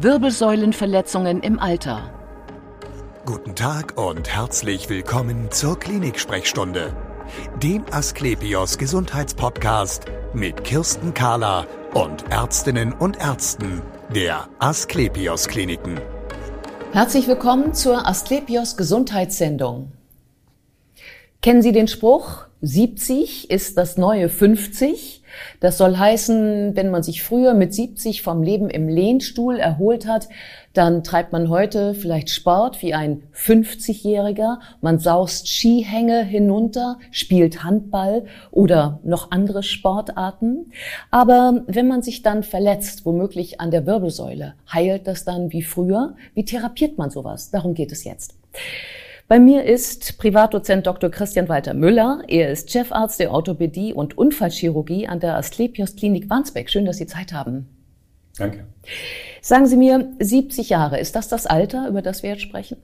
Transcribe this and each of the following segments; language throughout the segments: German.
Wirbelsäulenverletzungen im Alter. Guten Tag und herzlich willkommen zur Klinik-Sprechstunde, dem Asklepios Gesundheitspodcast mit Kirsten Kahler und Ärztinnen und Ärzten der Asklepios Kliniken. Herzlich willkommen zur Asklepios Gesundheitssendung. Kennen Sie den Spruch, 70 ist das neue 50? Das soll heißen, wenn man sich früher mit 70 vom Leben im Lehnstuhl erholt hat, dann treibt man heute vielleicht Sport wie ein 50-Jähriger. Man saust Skihänge hinunter, spielt Handball oder noch andere Sportarten. Aber wenn man sich dann verletzt, womöglich an der Wirbelsäule, heilt das dann wie früher? Wie therapiert man sowas? Darum geht es jetzt. Bei mir ist Privatdozent Dr. Christian Walter Müller. Er ist Chefarzt der Orthopädie und Unfallchirurgie an der Asklepios Klinik Wandsbek. Schön, dass Sie Zeit haben. Danke. Sagen Sie mir, 70 Jahre, ist das das Alter, über das wir jetzt sprechen?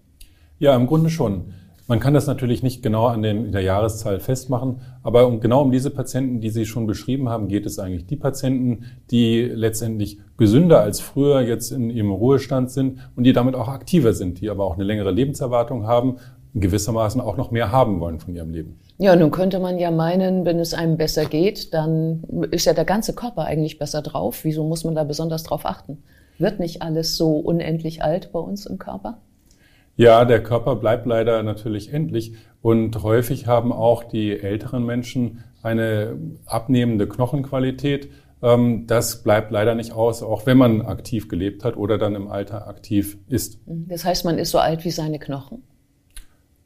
Ja, im Grunde schon. Man kann das natürlich nicht genau an den, der Jahreszahl festmachen, aber um, genau um diese Patienten, die Sie schon beschrieben haben, geht es eigentlich. Die Patienten, die letztendlich gesünder als früher jetzt in ihrem Ruhestand sind und die damit auch aktiver sind, die aber auch eine längere Lebenserwartung haben, gewissermaßen auch noch mehr haben wollen von ihrem Leben. Ja, nun könnte man ja meinen, wenn es einem besser geht, dann ist ja der ganze Körper eigentlich besser drauf. Wieso muss man da besonders drauf achten? Wird nicht alles so unendlich alt bei uns im Körper? Ja, der Körper bleibt leider natürlich endlich und häufig haben auch die älteren Menschen eine abnehmende Knochenqualität. Ähm, das bleibt leider nicht aus, auch wenn man aktiv gelebt hat oder dann im Alter aktiv ist. Das heißt, man ist so alt wie seine Knochen?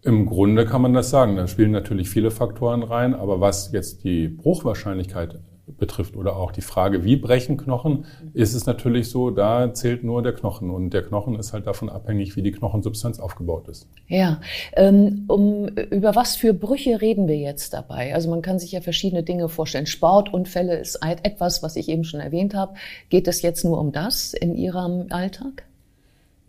Im Grunde kann man das sagen. Da spielen natürlich viele Faktoren rein, aber was jetzt die Bruchwahrscheinlichkeit betrifft oder auch die Frage, wie brechen Knochen, ist es natürlich so, da zählt nur der Knochen und der Knochen ist halt davon abhängig, wie die Knochensubstanz aufgebaut ist. Ja, ähm, um, über was für Brüche reden wir jetzt dabei? Also man kann sich ja verschiedene Dinge vorstellen. Sportunfälle ist etwas, was ich eben schon erwähnt habe. Geht es jetzt nur um das in Ihrem Alltag?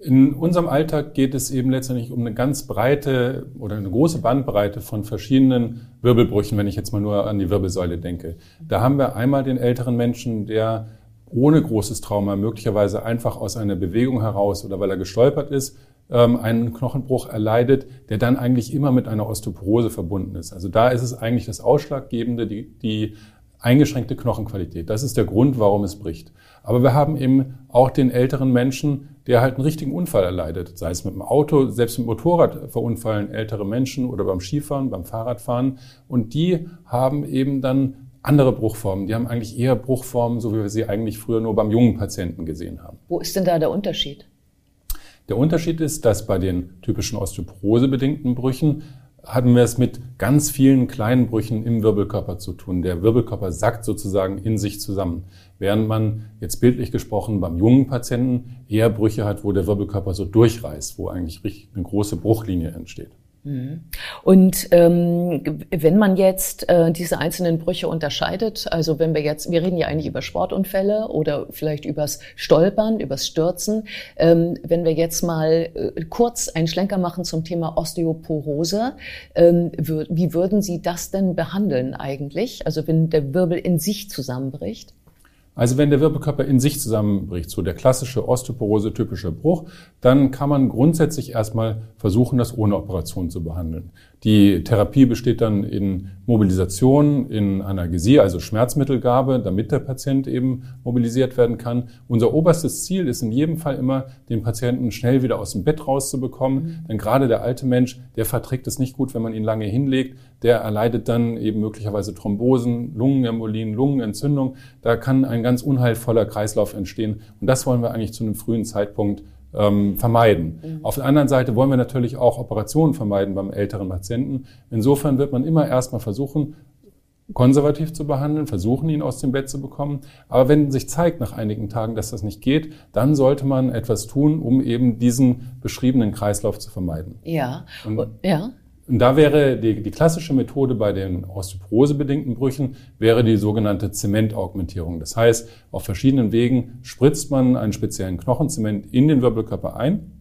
In unserem Alltag geht es eben letztendlich um eine ganz breite oder eine große Bandbreite von verschiedenen Wirbelbrüchen, wenn ich jetzt mal nur an die Wirbelsäule denke. Da haben wir einmal den älteren Menschen, der ohne großes Trauma möglicherweise einfach aus einer Bewegung heraus oder weil er gestolpert ist, ähm, einen Knochenbruch erleidet, der dann eigentlich immer mit einer Osteoporose verbunden ist. Also da ist es eigentlich das Ausschlaggebende, die, die eingeschränkte Knochenqualität. Das ist der Grund, warum es bricht. Aber wir haben eben auch den älteren Menschen, der halt einen richtigen Unfall erleidet, sei es mit dem Auto, selbst mit dem Motorrad verunfallen ältere Menschen oder beim Skifahren, beim Fahrradfahren. Und die haben eben dann andere Bruchformen. Die haben eigentlich eher Bruchformen, so wie wir sie eigentlich früher nur beim jungen Patienten gesehen haben. Wo ist denn da der Unterschied? Der Unterschied ist, dass bei den typischen osteoporosebedingten Brüchen hatten wir es mit ganz vielen kleinen Brüchen im Wirbelkörper zu tun. Der Wirbelkörper sackt sozusagen in sich zusammen. Während man jetzt bildlich gesprochen beim jungen Patienten eher Brüche hat, wo der Wirbelkörper so durchreißt, wo eigentlich eine große Bruchlinie entsteht. Mhm. Und ähm, wenn man jetzt äh, diese einzelnen Brüche unterscheidet, also wenn wir jetzt, wir reden ja eigentlich über Sportunfälle oder vielleicht übers Stolpern, übers Stürzen, ähm, wenn wir jetzt mal äh, kurz einen Schlenker machen zum Thema Osteoporose, ähm, wie würden Sie das denn behandeln eigentlich? Also wenn der Wirbel in sich zusammenbricht? Also wenn der Wirbelkörper in sich zusammenbricht, so der klassische Osteoporose-typische Bruch, dann kann man grundsätzlich erstmal versuchen, das ohne Operation zu behandeln. Die Therapie besteht dann in Mobilisation, in Analgesie, also Schmerzmittelgabe, damit der Patient eben mobilisiert werden kann. Unser oberstes Ziel ist in jedem Fall immer, den Patienten schnell wieder aus dem Bett rauszubekommen. Mhm. Denn gerade der alte Mensch, der verträgt es nicht gut, wenn man ihn lange hinlegt. Der erleidet dann eben möglicherweise Thrombosen, Lungenembolien, Lungenentzündung. Da kann ein ganz unheilvoller Kreislauf entstehen. Und das wollen wir eigentlich zu einem frühen Zeitpunkt ähm, vermeiden. Mhm. Auf der anderen Seite wollen wir natürlich auch Operationen vermeiden beim älteren Patienten. Insofern wird man immer erstmal versuchen, konservativ zu behandeln, versuchen, ihn aus dem Bett zu bekommen. Aber wenn sich zeigt nach einigen Tagen, dass das nicht geht, dann sollte man etwas tun, um eben diesen beschriebenen Kreislauf zu vermeiden. Ja, Und, ja. Und da wäre die, die klassische Methode bei den osteoporosebedingten Brüchen wäre die sogenannte Zementaugmentierung. Das heißt, auf verschiedenen Wegen spritzt man einen speziellen Knochenzement in den Wirbelkörper ein.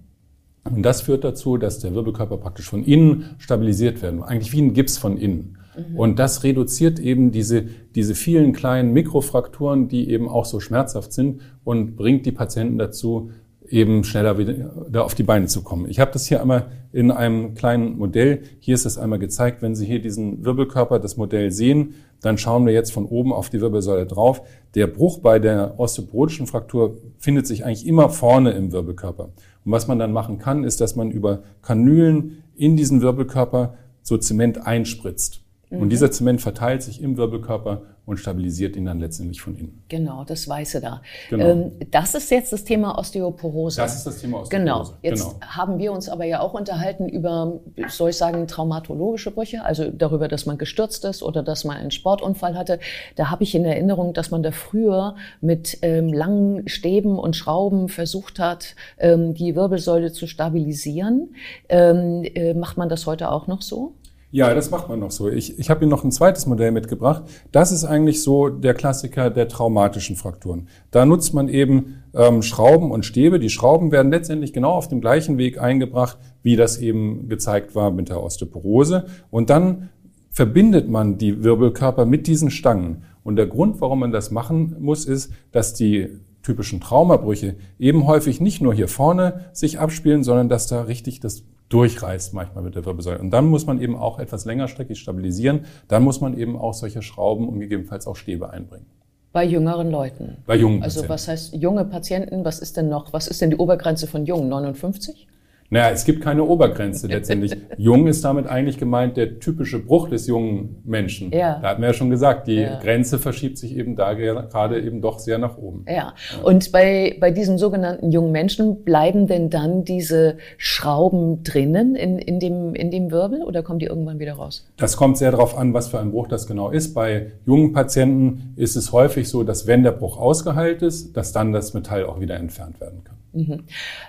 Und das führt dazu, dass der Wirbelkörper praktisch von innen stabilisiert wird, eigentlich wie ein Gips von innen. Mhm. Und das reduziert eben diese, diese vielen kleinen Mikrofrakturen, die eben auch so schmerzhaft sind und bringt die Patienten dazu, eben schneller wieder auf die Beine zu kommen. Ich habe das hier einmal in einem kleinen Modell. Hier ist es einmal gezeigt. Wenn Sie hier diesen Wirbelkörper, das Modell sehen, dann schauen wir jetzt von oben auf die Wirbelsäule drauf. Der Bruch bei der osteoporotischen Fraktur findet sich eigentlich immer vorne im Wirbelkörper. Und was man dann machen kann, ist, dass man über Kanülen in diesen Wirbelkörper so Zement einspritzt. Und mhm. dieser Zement verteilt sich im Wirbelkörper und stabilisiert ihn dann letztendlich von innen. Genau, das Weiße da. Genau. Ähm, das ist jetzt das Thema Osteoporose. Das ist das Thema Osteoporose. Genau. Jetzt genau. haben wir uns aber ja auch unterhalten über, soll ich sagen, traumatologische Brüche, also darüber, dass man gestürzt ist oder dass man einen Sportunfall hatte. Da habe ich in Erinnerung, dass man da früher mit ähm, langen Stäben und Schrauben versucht hat, ähm, die Wirbelsäule zu stabilisieren. Ähm, äh, macht man das heute auch noch so? Ja, das macht man noch so. Ich, ich habe Ihnen noch ein zweites Modell mitgebracht. Das ist eigentlich so der Klassiker der traumatischen Frakturen. Da nutzt man eben ähm, Schrauben und Stäbe. Die Schrauben werden letztendlich genau auf dem gleichen Weg eingebracht, wie das eben gezeigt war mit der Osteoporose. Und dann verbindet man die Wirbelkörper mit diesen Stangen. Und der Grund, warum man das machen muss, ist, dass die typischen Traumabrüche eben häufig nicht nur hier vorne sich abspielen, sondern dass da richtig das durchreißt manchmal mit der Wirbelsäule. Und dann muss man eben auch etwas längerstreckig stabilisieren. Dann muss man eben auch solche Schrauben und gegebenenfalls auch Stäbe einbringen. Bei jüngeren Leuten. Bei jungen Also was heißt junge Patienten? Was ist denn noch? Was ist denn die Obergrenze von jungen? 59? Naja, es gibt keine Obergrenze letztendlich. Jung ist damit eigentlich gemeint der typische Bruch des jungen Menschen. Ja. Da hatten wir ja schon gesagt, die ja. Grenze verschiebt sich eben da gerade eben doch sehr nach oben. Ja. ja. Und bei, bei diesen sogenannten jungen Menschen bleiben denn dann diese Schrauben drinnen in, in, dem, in dem Wirbel oder kommen die irgendwann wieder raus? Das kommt sehr darauf an, was für ein Bruch das genau ist. Bei jungen Patienten ist es häufig so, dass wenn der Bruch ausgeheilt ist, dass dann das Metall auch wieder entfernt werden kann. Mhm.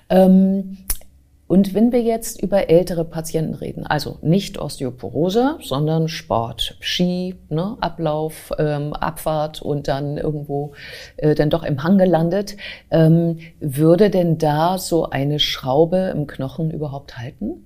Ähm, und wenn wir jetzt über ältere Patienten reden, also nicht Osteoporose, sondern Sport, Ski, ne, Ablauf, ähm, Abfahrt und dann irgendwo äh, dann doch im Hang gelandet, ähm, würde denn da so eine Schraube im Knochen überhaupt halten?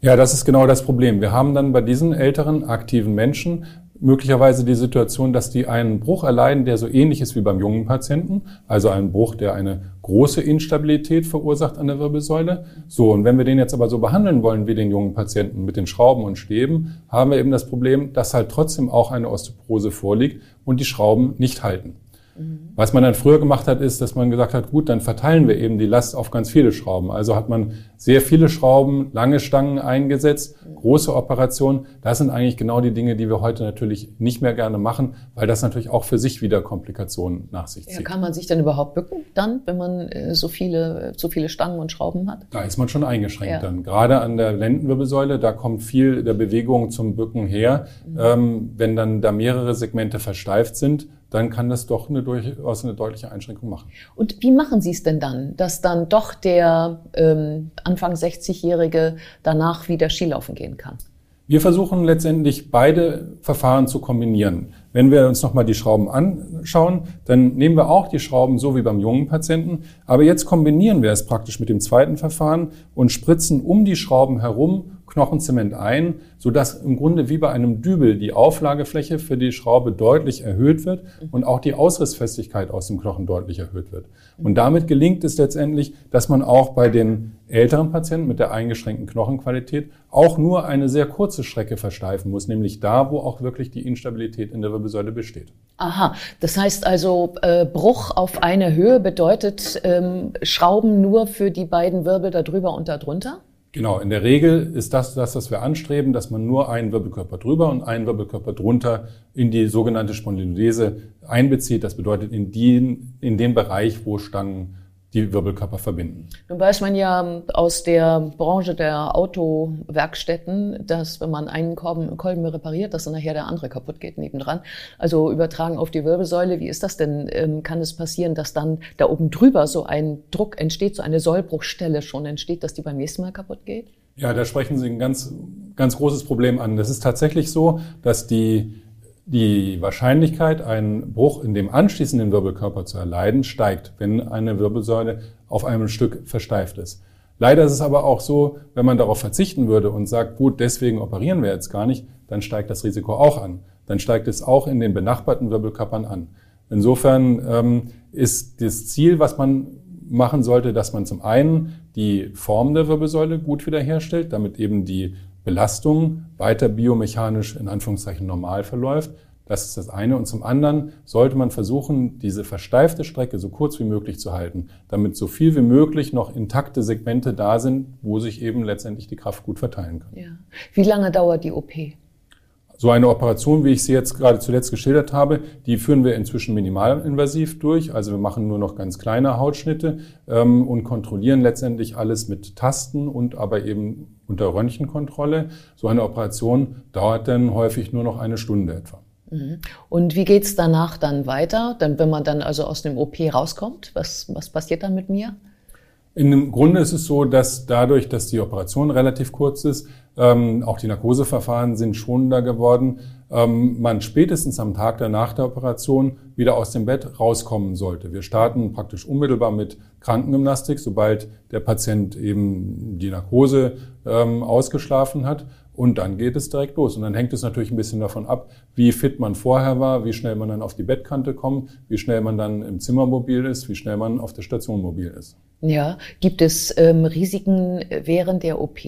Ja, das ist genau das Problem. Wir haben dann bei diesen älteren aktiven Menschen möglicherweise die Situation, dass die einen Bruch erleiden, der so ähnlich ist wie beim jungen Patienten, also einen Bruch, der eine große Instabilität verursacht an der Wirbelsäule. So, und wenn wir den jetzt aber so behandeln wollen wie den jungen Patienten mit den Schrauben und Stäben, haben wir eben das Problem, dass halt trotzdem auch eine Osteoporose vorliegt und die Schrauben nicht halten. Mhm. Was man dann früher gemacht hat, ist, dass man gesagt hat, gut, dann verteilen wir eben die Last auf ganz viele Schrauben. Also hat man sehr viele Schrauben, lange Stangen eingesetzt, große Operationen. Das sind eigentlich genau die Dinge, die wir heute natürlich nicht mehr gerne machen, weil das natürlich auch für sich wieder Komplikationen nach sich zieht. Ja, kann man sich denn überhaupt bücken dann, wenn man äh, so viele, so viele Stangen und Schrauben hat? Da ist man schon eingeschränkt ja. dann. Gerade an der Lendenwirbelsäule, da kommt viel der Bewegung zum Bücken her. Mhm. Ähm, wenn dann da mehrere Segmente versteift sind, dann kann das doch eine durchaus eine deutliche Einschränkung machen. Und wie machen Sie es denn dann, dass dann doch der ähm, Anfang 60-Jährige danach wieder Skilaufen gehen kann? Wir versuchen letztendlich beide Verfahren zu kombinieren. Wenn wir uns nochmal die Schrauben anschauen, dann nehmen wir auch die Schrauben so wie beim jungen Patienten. Aber jetzt kombinieren wir es praktisch mit dem zweiten Verfahren und spritzen um die Schrauben herum Knochenzement ein, sodass im Grunde wie bei einem Dübel die Auflagefläche für die Schraube deutlich erhöht wird und auch die Ausrissfestigkeit aus dem Knochen deutlich erhöht wird. Und damit gelingt es letztendlich, dass man auch bei den älteren Patienten mit der eingeschränkten Knochenqualität auch nur eine sehr kurze Strecke versteifen muss, nämlich da, wo auch wirklich die Instabilität in der Wirbelsäule besteht. Aha, das heißt also, äh, Bruch auf eine Höhe bedeutet ähm, Schrauben nur für die beiden Wirbel darüber und darunter? Genau, in der Regel ist das das, was wir anstreben, dass man nur einen Wirbelkörper drüber und einen Wirbelkörper drunter in die sogenannte Spondylolese einbezieht. Das bedeutet in den, in den Bereich, wo Stangen die Wirbelkörper verbinden. Nun weiß man ja aus der Branche der Autowerkstätten, dass wenn man einen Kolben repariert, dass dann nachher der andere kaputt geht nebendran. Also übertragen auf die Wirbelsäule, wie ist das denn? Ähm, kann es passieren, dass dann da oben drüber so ein Druck entsteht, so eine Sollbruchstelle schon entsteht, dass die beim nächsten Mal kaputt geht? Ja, da sprechen Sie ein ganz, ganz großes Problem an. Das ist tatsächlich so, dass die die Wahrscheinlichkeit, einen Bruch in dem anschließenden Wirbelkörper zu erleiden, steigt, wenn eine Wirbelsäule auf einem Stück versteift ist. Leider ist es aber auch so, wenn man darauf verzichten würde und sagt, gut, deswegen operieren wir jetzt gar nicht, dann steigt das Risiko auch an. Dann steigt es auch in den benachbarten Wirbelkörpern an. Insofern ähm, ist das Ziel, was man machen sollte, dass man zum einen die Form der Wirbelsäule gut wiederherstellt, damit eben die Belastung weiter biomechanisch in Anführungszeichen normal verläuft. Das ist das eine. Und zum anderen sollte man versuchen, diese versteifte Strecke so kurz wie möglich zu halten, damit so viel wie möglich noch intakte Segmente da sind, wo sich eben letztendlich die Kraft gut verteilen kann. Ja. Wie lange dauert die OP? So eine Operation, wie ich sie jetzt gerade zuletzt geschildert habe, die führen wir inzwischen minimalinvasiv durch. Also wir machen nur noch ganz kleine Hautschnitte ähm, und kontrollieren letztendlich alles mit Tasten und aber eben unter Röntgenkontrolle. So eine Operation dauert dann häufig nur noch eine Stunde etwa. Mhm. Und wie geht's danach dann weiter? Dann, wenn man dann also aus dem OP rauskommt, was, was passiert dann mit mir? In dem Grunde ist es so, dass dadurch, dass die Operation relativ kurz ist, ähm, auch die Narkoseverfahren sind schonender geworden, ähm, man spätestens am Tag danach der Operation wieder aus dem Bett rauskommen sollte. Wir starten praktisch unmittelbar mit Krankengymnastik, sobald der Patient eben die Narkose ähm, ausgeschlafen hat. Und dann geht es direkt los. Und dann hängt es natürlich ein bisschen davon ab, wie fit man vorher war, wie schnell man dann auf die Bettkante kommt, wie schnell man dann im Zimmer mobil ist, wie schnell man auf der Station mobil ist. Ja, gibt es ähm, Risiken während der OP?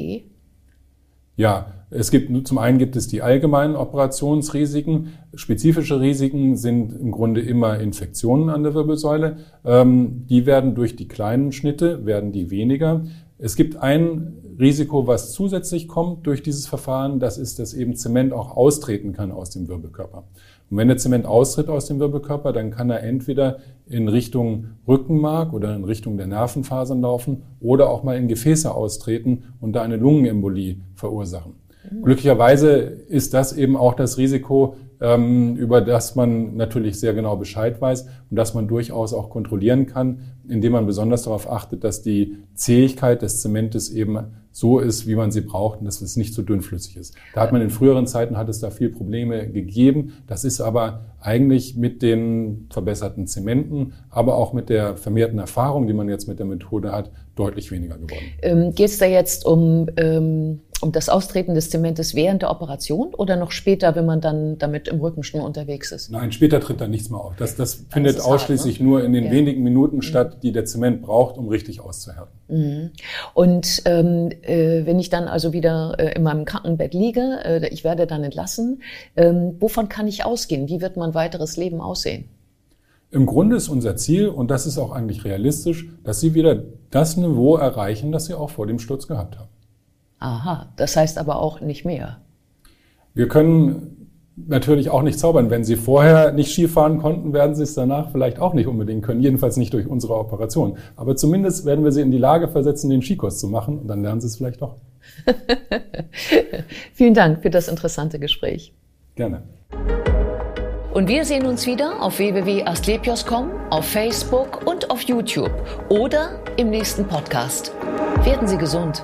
Ja, es gibt, zum einen gibt es die allgemeinen Operationsrisiken. Spezifische Risiken sind im Grunde immer Infektionen an der Wirbelsäule. Ähm, die werden durch die kleinen Schnitte, werden die weniger. Es gibt ein Risiko, was zusätzlich kommt durch dieses Verfahren. Das ist, dass eben Zement auch austreten kann aus dem Wirbelkörper. Und wenn der Zement austritt aus dem Wirbelkörper, dann kann er entweder in Richtung Rückenmark oder in Richtung der Nervenfasern laufen oder auch mal in Gefäße austreten und da eine Lungenembolie verursachen. Mhm. Glücklicherweise ist das eben auch das Risiko, über das man natürlich sehr genau Bescheid weiß und das man durchaus auch kontrollieren kann, indem man besonders darauf achtet, dass die Zähigkeit des Zementes eben so ist, wie man sie braucht und dass es nicht so dünnflüssig ist. Da hat man in früheren Zeiten hat es da viel Probleme gegeben. Das ist aber eigentlich mit den verbesserten Zementen, aber auch mit der vermehrten Erfahrung, die man jetzt mit der Methode hat, deutlich weniger geworden. Ähm, Geht es da jetzt um, ähm, um das Austreten des Zementes während der Operation oder noch später, wenn man dann damit im Rücken schon unterwegs ist? Nein, später tritt da nichts mehr auf. Das, das findet ausschließlich hart, ne? nur in den ja. wenigen Minuten statt, die der Zement braucht, um richtig auszuhärten. Mhm. Und ähm, äh, wenn ich dann also wieder äh, in meinem Krankenbett liege, äh, ich werde dann entlassen, ähm, wovon kann ich ausgehen? Wie wird mein weiteres Leben aussehen? Im Grunde ist unser Ziel, und das ist auch eigentlich realistisch, dass Sie wieder das Niveau erreichen, das Sie auch vor dem Sturz gehabt haben. Aha, das heißt aber auch nicht mehr. Wir können natürlich auch nicht zaubern. Wenn Sie vorher nicht Skifahren konnten, werden Sie es danach vielleicht auch nicht unbedingt können. Jedenfalls nicht durch unsere Operation. Aber zumindest werden wir Sie in die Lage versetzen, den Skikurs zu machen. Und dann lernen Sie es vielleicht doch. Vielen Dank für das interessante Gespräch. Gerne. Und wir sehen uns wieder auf www.astlepios.com, auf Facebook und auf YouTube oder im nächsten Podcast. Werden Sie gesund.